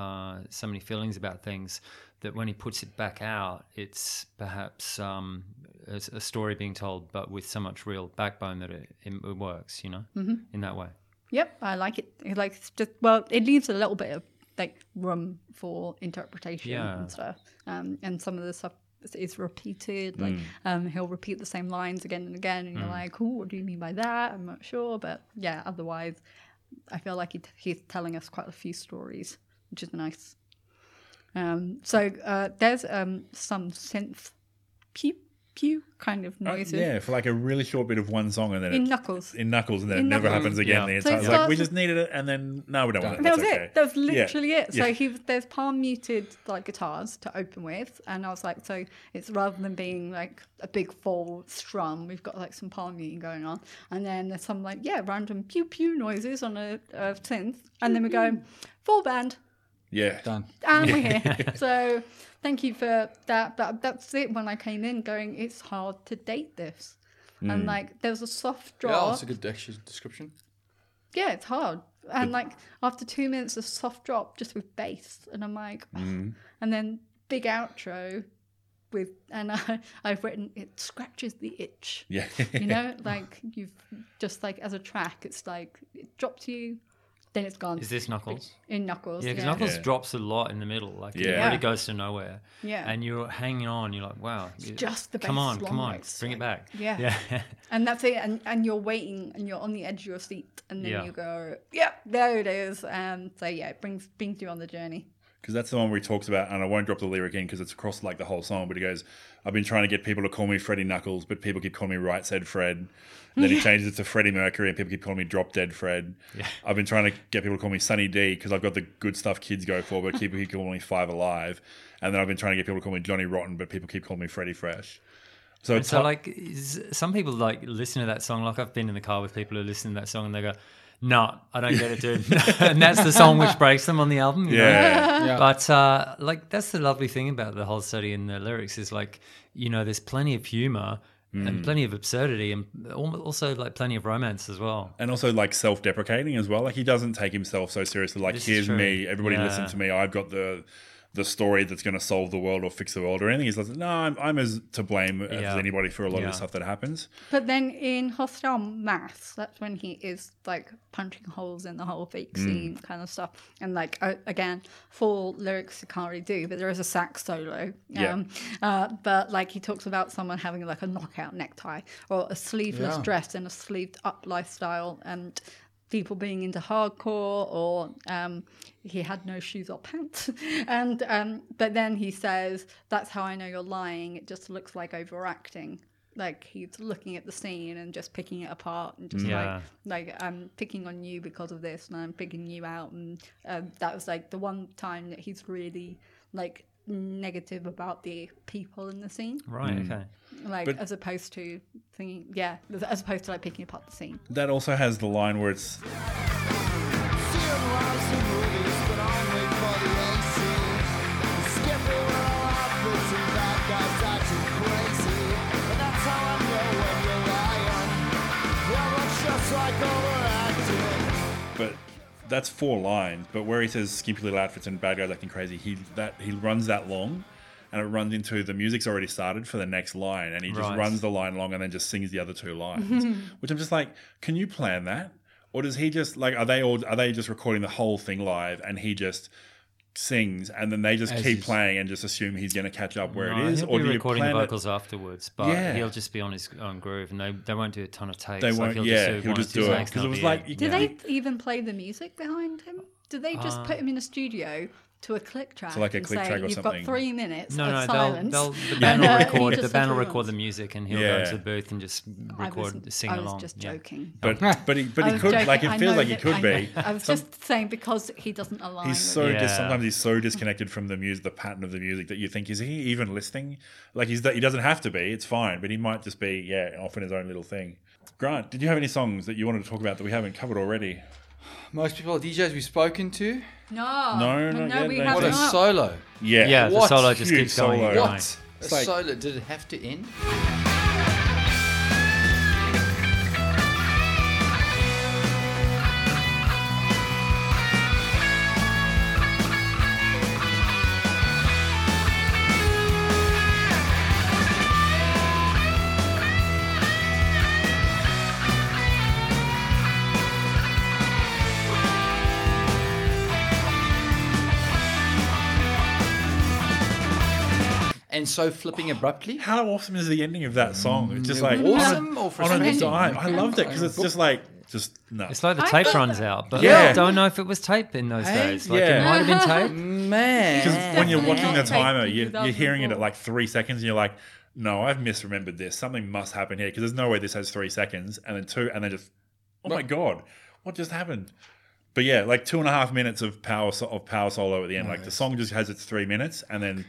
uh, so many feelings about things that when he puts it back out, it's perhaps um, a, a story being told, but with so much real backbone that it, it, it works. You know, Mm-hmm. in that way. Yep, I like it. It like just well, it leaves a little bit of like room for interpretation Yeah. and stuff. Um, and some of the stuff is- repeated. Like um, he'll repeat the same lines again and again, and you're like, "Oh, what do you mean by that?" I'm not sure, but yeah. Otherwise, I feel like he he's telling us quite a few stories, which is nice. Um, so uh, there's um, some synth pew pew kind of Uh, noises yeah, for like a really short bit of one song, and then in it, Knuckles. in Knuckles, and then in it never Knuckles. happens again. Yeah. The So it entire, it's like we just needed it, and then no, we don't want it. That That's was okay. it. That was Yeah. literally it. So Yeah. he there's palm muted like guitars to open with, and I was like, so it's rather than being like a big full strum, we've got like some palm muting going on, and then there's some like yeah random pew pew noises on a, a synth, and then we go full band, Yeah. Done. and we're here. So thank you for that. But that's it. When I came in, going, it's hard to date this, and like there's a soft draw. Yeah, drop. that's a good description. Yeah, it's hard. And like after two minutes of soft drop just with bass, and I'm like, Mm-hmm. and then big outro with, and I, I've written it scratches the itch. Yeah. You know, like you've just like as a track, it's like it drops you then it's gone. Is this Knuckles? in Knuckles? Yeah, Yeah, because Knuckles Yeah. drops a lot in the middle. Like it Yeah. really goes to nowhere. Yeah. And you're hanging on. You're like, wow. you- just the Come bass on, come on, notes, bring it back. Yeah. Yeah. and that's it. And and you're waiting, and you're on the edge of your seat, and then Yeah. you go, "Yep, there it is." Um, so yeah, it brings brings you on the journey. Because that's the one where he talks about, and I won't drop the lyric in because it's across like the whole song. But he goes, "I've been trying to get people to call me Freddie Knuckles, but people keep calling me Right Said Fred." And then he changes it to Freddie Mercury, and people keep calling me Drop Dead Fred. Yeah. I've been trying to get people to call me Sunny D because I've got the good stuff kids go for, but people keep calling me Five Alive. And then I've been trying to get people to call me Johnny Rotten, but people keep calling me Freddie Fresh. So it's So like, some people like listen to that song. Like I've been in the car with people who listen to that song and they go, "No, I don't get it, dude." and that's the song which breaks them on the album. you know? yeah, Yeah. But uh, like that's the lovely thing about the whole study and the lyrics is like you know there's plenty of humor Mm. and plenty of absurdity and also like plenty of romance as well. and also like self-deprecating as well. Like he doesn't take himself so seriously. Like This here's me, everybody Yeah. listen to me. I've got the the story that's going to solve the world or fix the world or anything. He's like, no, I'm, I'm as to blame as Yeah. anybody for a lot of the stuff that happens. But then in Hostile Mass, that's when he is like punching holes in the whole fake Mm. scene kind of stuff. And like uh, again, full lyrics you can't really do, but there is a sax solo. Yeah. Um, uh, but like he talks about someone having like a knockout necktie or a sleeveless Yeah. dress and a sleeved up lifestyle and people being into hardcore or um, he had no shoes or pants. And um, but then he says that's how i know you're lying. It just looks like overacting. Like he's looking at the scene and just picking it apart and just Yeah. like like i'm picking on you because of this and i'm picking you out. And um, that was like the one time that he's really like negative about the people in the scene Right. Mm. Okay. like But- as opposed to thinking yeah as opposed to like picking apart the scene That also has the line where it's Seeing lots of movies, but only for the AC. Skipping around outfits and bad guys acting crazy. And that's how I know when you're lying. Yeah, that's just like overacting. That's four lines. But where he says skimpy little outfits and bad guys acting crazy, he that he runs that long. And it runs into the music's already started for the next line, and he just Right. runs the line long and then just sings the other two lines. which I'm just like, can you plan that, or does he just like are they all are they just recording the whole thing live and he just sings and then they just As keep playing and just assume he's going to catch up where No, it is, he'll or be do you recording the plan it- vocals afterwards, but Yeah. he'll just be on his own groove, and they, they won't do a ton of takes. They won't. he'll yeah, just do he'll just do it because it was like be Did Yeah. they even play the music behind him? Did they just Uh, put him in a studio to a click track? like a and click say, track or You've something." got three minutes No, of no, they'll, silence. they'll the band will uh, record the band will record the music, and he'll go Yeah. into the booth and just I record, was, sing I was along. just Yeah. joking. But but he but he could joking. like I it feels like he could I be. I was Some- just saying because he doesn't align. He's so Yeah. dis- sometimes he's so disconnected from the music, the pattern of the music that you think is he even listening? Like he's he doesn't have to be. It's fine, but he might just be yeah off in his own little thing. Grant, did you have any songs that you wanted to talk about that we haven't covered already? Most people, DJs we've spoken to, No, No, not yet, we no. have what a not. solo. Yeah, Yeah, the What solo just huge keeps going. solo. and going. What? A It's like- solo. Did it have to end? And so flipping abruptly. How awesome is the ending of that song? It's just like mm. Awesome or on a frustrating? dime. I loved it because it's just like just no. It's like the I tape runs out, but Yeah. I don't know if it was tape in those Hey? days. Like Yeah. it might have been tape. Man. Because when you're watching the timer, you're, you're hearing it at like three seconds, and you're like, "No, I've misremembered this. Something must happen here because there's no way this has three seconds." And then two, and then just, oh my god, what just happened? But yeah, like two and a half minutes of power so- of power solo at the end. Like the song just has its three minutes, and then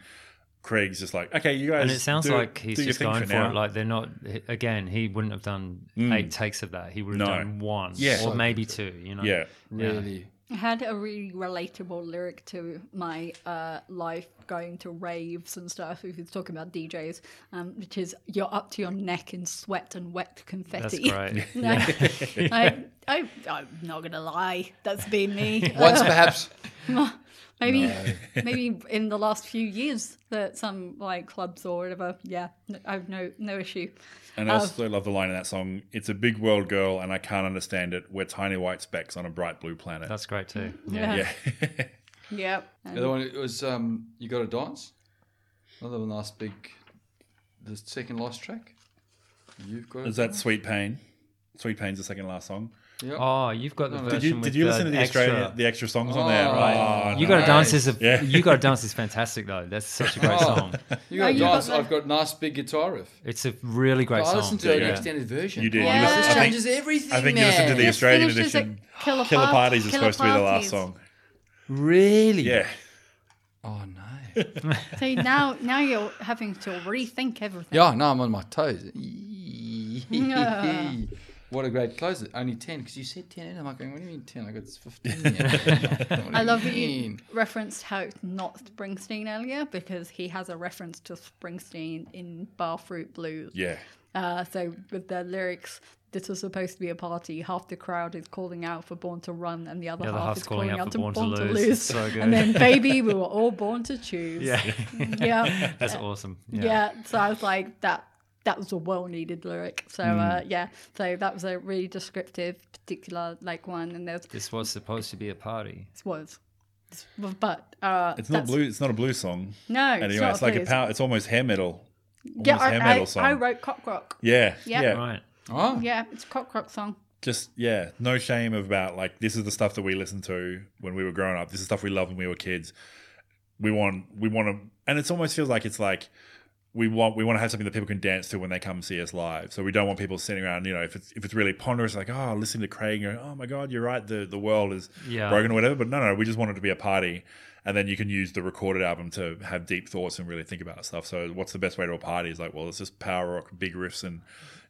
Craig's just like, "Okay, you guys." And it sounds do- like he's just going for, now." it. Like they're not. Again, he wouldn't have done eight takes of that. He would have No. done one, Yeah. or So maybe two. You know. yeah, really. I had a really relatable lyric to my uh, life going to raves and stuff. If you're talking about DJs, um, which is you're up to your neck in sweat and wet That's confetti. great. I, I, I'm not gonna lie, that's been me. Once perhaps maybe maybe in the last few years that some like clubs or whatever. Yeah, I have no no issue. And I also love the line in that song. It's a big world, girl, and I can't understand it. We're tiny white specks on a bright blue planet. That's great too. Yeah. yeah. Yeah. The other one it was um, you got to dance. Another nice big. The second last track. You've got. Is that Sweet Payne? Sweet Payne's the second last song. Yeah. Oh, you've got the no. version Did you with did you listen to the extra- Australian the extra songs on there? Oh, Oh, You got to dance is a, Yeah. you got to dance is fantastic though. That's such a great Oh. song. You got Oh, to you got dance. the- I've got nice big guitar riff. It's a really great song. I listened to an Yeah. extended version. You did. Yeah. You listened, This This think, changes everything. I think you listened to the man. Australian edition. Killer, Killer Par- Parties is Killer supposed to be the last song. Really? Yeah. Oh no. So now now you're having to rethink everything. yeah. No, I'm on my toes. Yeah. What a great close! Only ten because you said ten, and I'm like, going, what do you mean ten? I got fifteen. Yeah. I love that you referenced how it's not Springsteen earlier because he has a reference to Springsteen in Barfruit Blues. Yeah. Uh, so with the lyrics, this was supposed to be a party. Half the crowd is calling out for Born to Run, and the other The other half is calling, out, to Born, to, lose. It's so good. And then, baby, we were all born to choose. yeah, yeah, that's awesome. yeah. Yeah. So I was like, that that was a well-needed lyric. So uh, yeah, so that was a really descriptive, particular like one, and there's This was supposed to be a party. this was. This- But uh, It's not blue. It's not a blue song. No, Anyway, it's, not it's like a power. It's almost hair metal. Yeah, almost hair I, metal I, song. I wrote cock rock. Yeah. Yep. Yeah. Right. Oh, Yeah, it's a cock rock song. Just yeah. No shame about like this is the stuff that we listened to when we were growing up. This is stuff we loved when we were kids. We want we want to, and it almost feels like it's like we want we want to have something that people can dance to when they come see us live. So we don't want people sitting around. You know, if it's if it's really ponderous, like oh, listen to Craig, and oh my god, you're right. The the world is Yeah. broken or whatever. But no, no, we just want it to be a party. And then you can use the recorded album to have deep thoughts and really think about stuff. So, what's the best way to a party? Is like, well, it's just power rock, big riffs, and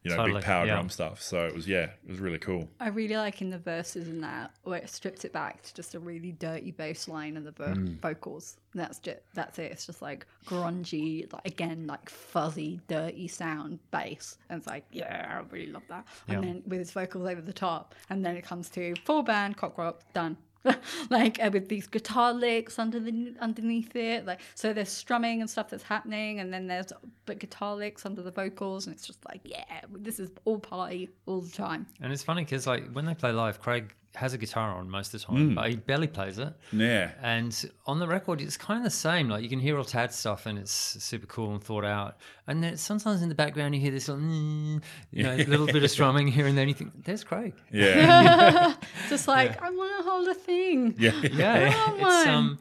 you know, Totally, big power yeah. drum stuff. So it was, yeah, it was really cool. I really like in the verses in that where it strips it back to just a really dirty bass line and the vo- Mm. vocals. And that's just that's it. It's just like grungy, like again, like fuzzy, dirty sound bass. And it's like, yeah, I really love that. And then with his vocals over the top, and then it comes to full band, cock rock, done. like uh, with these guitar licks under the underneath it, like so there's strumming and stuff that's happening, and then there's but guitar licks under the vocals, and it's just like yeah, this is all party all the time. And it's funny because like when they play live, Craig has a guitar on most of the time, but he barely plays it. Yeah, And on the record, it's kind of the same. Like you can hear all Tad stuff, and it's super cool and thought out. And then sometimes in the background, you hear this little, mm, you know, little bit of strumming here and there. then. You think, "There's Craig." yeah, Just like I want to hold a thing. yeah, Yeah, Come it's on. um.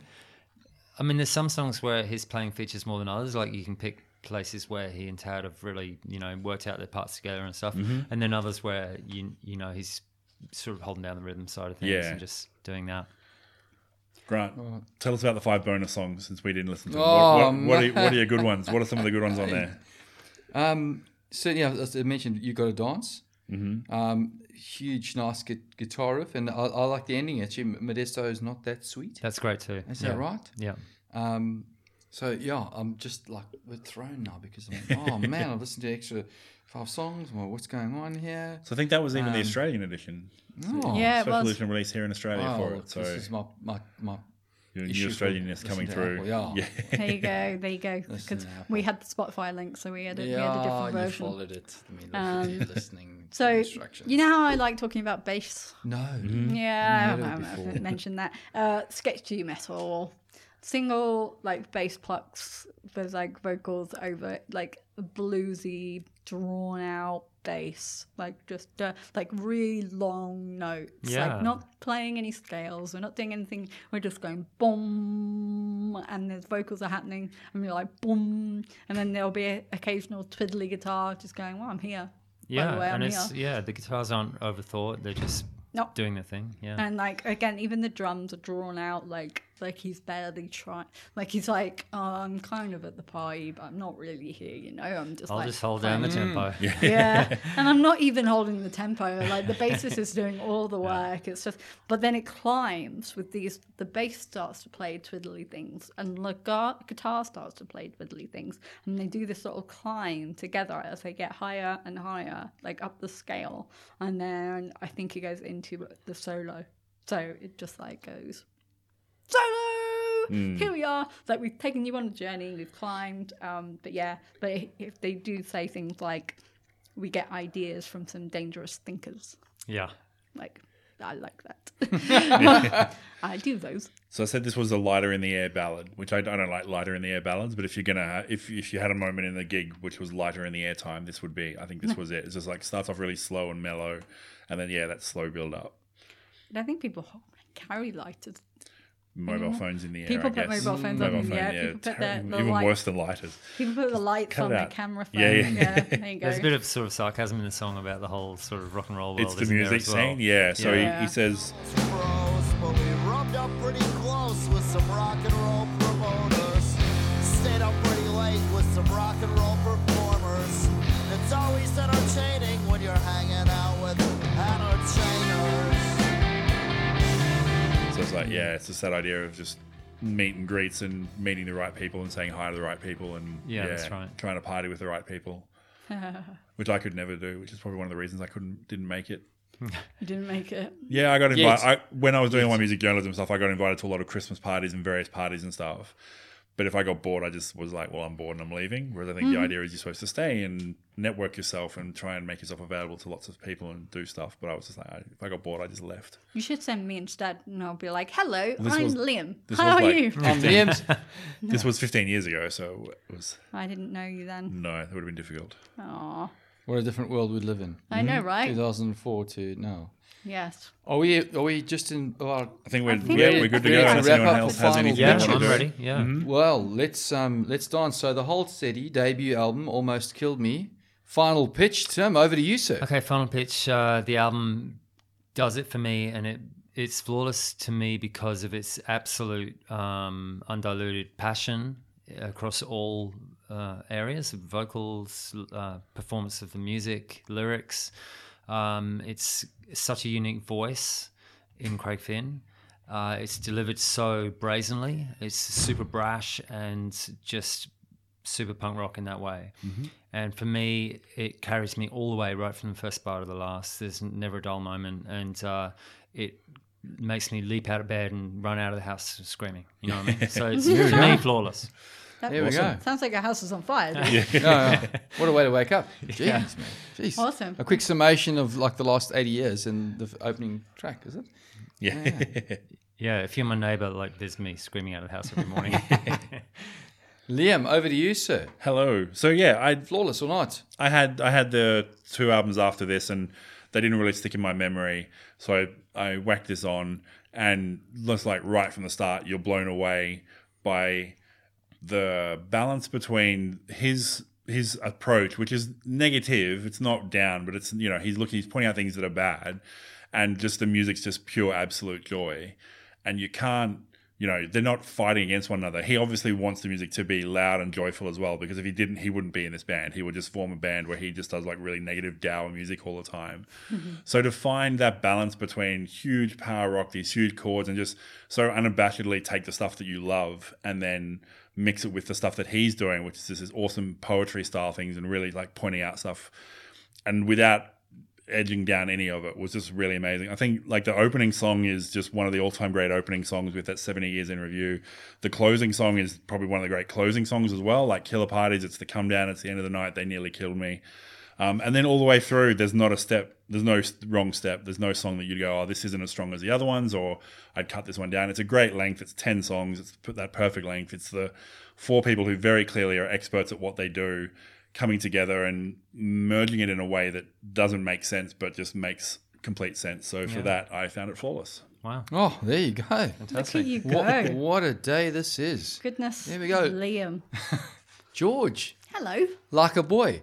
I mean, there's some songs where his playing features more than others. Like you can pick places where he and Tad have really, you know, worked out their parts together and stuff, Mm-hmm. and then others where you, you know, he's sort of holding down the rhythm side of things Yeah. and just doing that. Grant, tell us about the five bonus songs since we didn't listen to them. Oh, what, what, what, are, man. what are your good ones? What are some of the good ones on there? Um, so yeah, as I mentioned, you got to dance. Mm-hmm. Um, huge, nice gu- guitar riff, and I, I like the ending. Actually, Modesto is not that sweet. That's great too. Is yeah. that right? Yeah. Um, so yeah, I'm just like we're thrown now because I'm like, oh man, I've listened to extra five songs. Well, what's going on here? So I think that was even the Um, Australian edition. Oh, Yeah, it Special was. edition release here in Australia wow, for it. So this is my my my. your new Australianness coming through. Apple, yeah. There you go. There you go. Because we had the Spotify link, so we had a, we had a Yeah, different you followed it. I mean, Um, you're listening. to So instructions. you know how I like talking about bass. no. Yeah, Never I, I, before. haven't mentioned that. Uh, sketchy metal, single like bass plucks with like vocals over like bluesy, drawn out bass, like just uh, like really long notes. Yeah. Like not playing any scales. We're not doing anything. We're just going boom, and the vocals are happening, and we're like boom, and then there'll be a occasional twiddly guitar just going, "Well, I'm here." By Yeah, the way, and I'm it's here. yeah, the guitars aren't overthought; they're just Nope. doing the thing. Yeah, And like again, even the drums are drawn out like like he's barely trying. Like he's like, oh, I'm kind of at the party, but I'm not really here. You know, I'm just I'll like just hold down the playing- tempo. Mm. yeah, and I'm not even holding the tempo. Like the bassist is doing all the work. It's just, but then it climbs with these. The bass starts to play twiddly things, and the gu- guitar starts to play twiddly things, and they do this sort of climb together as they get higher and higher, like up the scale, and then I think it goes into the solo. So it just like goes solo. Here we are. Like we've taken you on a journey, we've climbed. Um, but yeah, but if they do say things like, we get ideas from some dangerous thinkers. Yeah. Like, I like that. I do those. So I said this was a lighter in the air ballad, which I, I don't like lighter in the air ballads. But if you're gonna, if if you had a moment in the gig which was lighter in the air time, this would be. I think this was it. It's just like starts off really slow and mellow, and then yeah, that slow build up. And I think people carry lighters. Mobile phones in the air. People I put guess. mobile phones Mobile on, phone, yeah, people put their- terrible. the even light- worse than lighters. People put the lights cut on it their camera phone. Yeah, Yeah, yeah. there you go. There's a bit of sort of sarcasm in the song about the whole sort of rock and roll world. It's the music well? scene, yeah. So Yeah. He, he says, Bros, but we rubbed up pretty close with some rock and roll promoters. Stayed up pretty late with some rock and roll performers. It's always entertaining when you're hanging so it's like, yeah, it's just that idea of just meet and greets and meeting the right people and saying hi to the right people and Yeah, that's right. trying to party with the right people, which I could never do, which is probably one of the reasons I couldn't didn't make it. You didn't make it. Yeah, I got Yes. invited. I, when I was doing all my music journalism stuff, I got invited to a lot of Christmas parties and various parties and stuff. But if I got bored, I just was like, well, I'm bored and I'm leaving. Whereas I think the mm-hmm. idea is you're supposed to stay and network yourself and try and make yourself available to lots of people and do stuff. But I was just like, I, if I got bored, I just left. You should send me instead, and I'll be like, "Hello, This I'm was- Liam. How are like- you?" I'm Liam's. This was 15 years ago, so it was, I didn't know you then. no, it would have been difficult. Aw, What a different world we'd live in. I know, mm-hmm. right? 2004 to now. Yes. Are we? Are we just in? Well, I think we're, I think yeah, we- we're good to go. Unless wrap anyone up else the has final anything Yeah, bit. to I'm ready. Yeah. well, let's um let's dance. So the Hold Steady debut album almost killed me. Final pitch, Tim. Over to you, sir. Okay, final pitch. Uh, the album does it for me, and it it's flawless to me because of its absolute um, undiluted passion across all uh, areas: vocals, uh, performance of the music, lyrics. Um, it's such a unique voice in Craig Finn. Uh, it's delivered so brazenly. It's super brash and just super punk rock in that way. And for me, it carries me all the way, right from the first bar to the last. There's never a dull moment, and uh, it makes me leap out of bed and run out of the house screaming. You know what I mean? So it's for me flawless. That There we go. Sounds like your house is on fire. doesn't it? No, no. What a way to wake up. Jeez, man. Jeez. Awesome. A quick summation of like the last 80 years and the opening track, is it? Yeah. Yeah, if you're my neighbor, like there's me screaming out of the house every morning. Liam, over to you, sir. Hello. So yeah, I Flawless or not? I had I had the two albums after this, and they didn't really stick in my memory. So I, I whacked this on, and just like right from the start, you're blown away by the balance between his his approach, which is negative. It's not down, but it's you know he's looking, he's pointing out things that are bad, and just the music's just pure absolute joy, and you can't. You know, they're not fighting against one another. He obviously wants the music to be loud and joyful as well, because if he didn't, he wouldn't be in this band. He would just form a band where he just does like really negative dour music all the time. Mm-hmm. So to find that balance between huge power rock, these huge chords, and just so unabashedly take the stuff that you love and then mix it with the stuff that he's doing, which is this awesome poetry style things and really like pointing out stuff, and without edging down any of it was just really amazing. I think like the opening song is just one of the all-time great opening songs with that 70 years in review. The closing song is probably one of the great closing songs as well. Like Killer Parties, it's the come down, it's the end of the night, they nearly killed me. Um, and then all the way through, there's not a step, there's no wrong step. There's no song that you'd go, oh, this isn't as strong as the other ones, or I'd cut this one down. It's a great length. It's 10 songs. It's put that perfect length. It's the four people who very clearly are experts at what they do coming together and merging it in a way that doesn't make sense, but just makes complete sense. So for that, I found it flawless. wow, Oh, there you go. Look at you go. What, what a day this is. Goodness. Here we go. Liam. George, Hello. like a boy.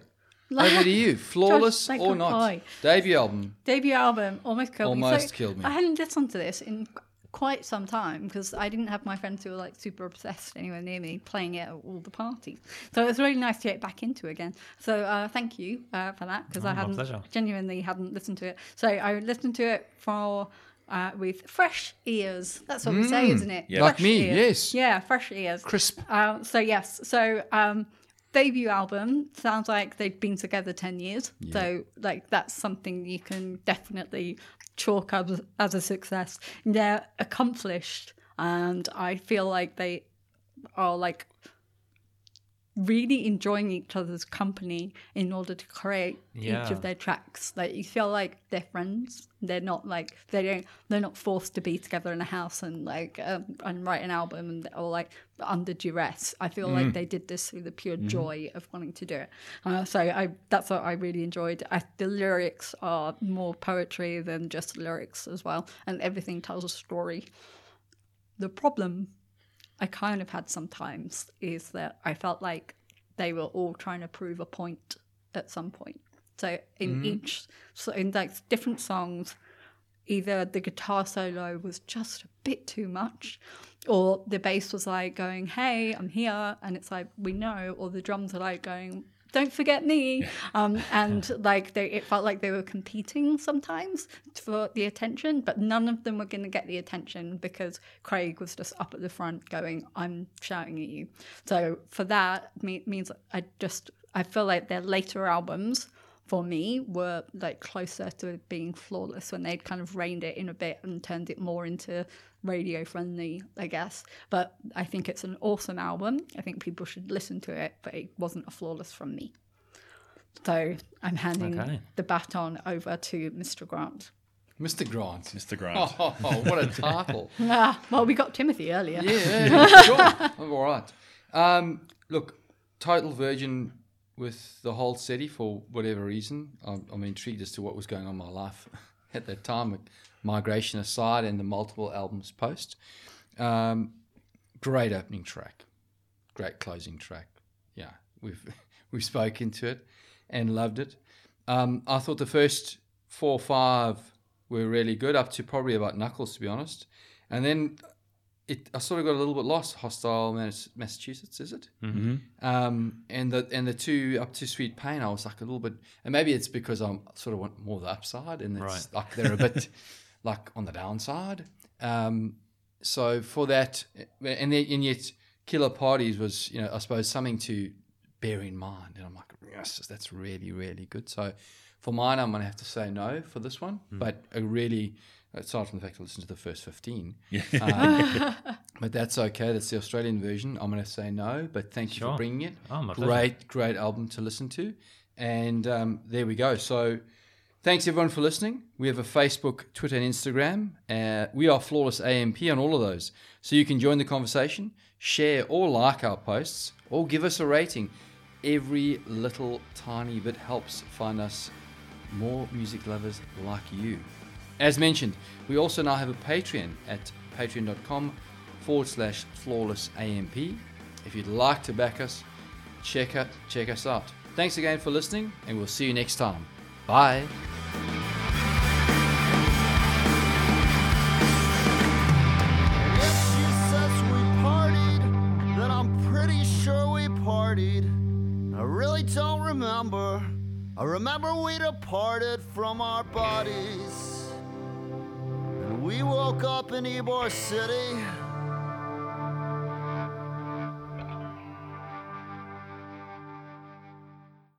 Over to you. Flawless like or not? boy. Debut album. Debut album almost killed me. Almost So killed me. I hadn't listened to this in quite some time because I didn't have my friends who were like super obsessed anywhere near me playing it at all the parties. So it was really nice to get back into again. So uh, thank you uh, for that because I Oh, my hadn't pleasure. genuinely hadn't listened to it. So I listened to it for. Uh, with fresh ears, that's what we say, isn't it? Yeah. Mm. Like me, ears. yes. Yeah, fresh ears. Crisp. Um, so yes, so um, debut album sounds like they've been together ten years. So like that's something you can definitely chalk up as, as a success. They're accomplished and I feel like they are like really enjoying each other's company in order to create each of their tracks. Like you feel like they're friends. They're not like they don't. They're not forced to be together in a house and like um, and write an album and or like under duress. I feel like they did this through the pure joy of wanting to do it. Uh, so I that's what I really enjoyed. I, the lyrics are more poetry than just lyrics as well, and everything tells a story. The problem I kind of had sometimes is that I felt like they were all trying to prove a point at some point. So in mm-hmm. each, so in like different songs, either the guitar solo was just a bit too much, or the bass was like going, "Hey, I'm here," and it's like we know, or the drums are like going. Don't forget me, um, and like they, it felt like they were competing sometimes for the attention, but none of them were going to get the attention because Craig was just up at the front going, "I'm shouting at you." So for that me- means I just I feel like their later albums for me were like closer to being flawless when they'd kind of reined it in a bit and turned it more into radio friendly, I guess. But I think it's an awesome album. I think people should listen to it, but it wasn't a flawless from me. So I'm handing Okay. the baton over to Mr. Grant. Mr. Grant. Mr. Grant. Oh, what a title. Ah, well, we got Timothy earlier. Yeah, yeah, sure. I'm all right. Um, look, total virgin with the Hold Steady for whatever reason. I'm, I'm intrigued as to what was going on in my life at that time, migration aside and the multiple albums post. Um, great opening track, great closing track. Yeah, we've we've spoken to it and loved it. Um, I thought the first four or five were really good, up to probably about Knuckles, to be honest. And then it, I sort of got a little bit lost. Hostile Massachusetts, is it? Mm-hmm. Um, and the and the two up to Sweet Payne, I was like a little bit, and maybe it's because I'm sort of want more the upside, and it's Right. like they're a bit like on the downside. Um, so for that, and then, and yet Killer Parties was, you know, I suppose something to bear in mind. And I'm like, yes, that's really really good. So for mine, I'm gonna have to say no for this one, but a really. Aside from the fact I listened to the first 15, um, but that's okay. That's the Australian version. I'm going to say no, but thank you for bringing it. Oh, my pleasure. great, great album to listen to. And um, there we go. So thanks everyone for listening. We have a Facebook, Twitter, and Instagram. Uh, we are Flawless AMP on all of those. So you can join the conversation, share or like our posts, or give us a rating. Every little tiny bit helps find us more music lovers like you. As mentioned, we also now have a Patreon at patreon.com forward slash flawless AMP. If you'd like to back us, check out check us out. Thanks again for listening, and we'll see you next time. Bye. I remember we departed from our bodies. We woke up in Ybor City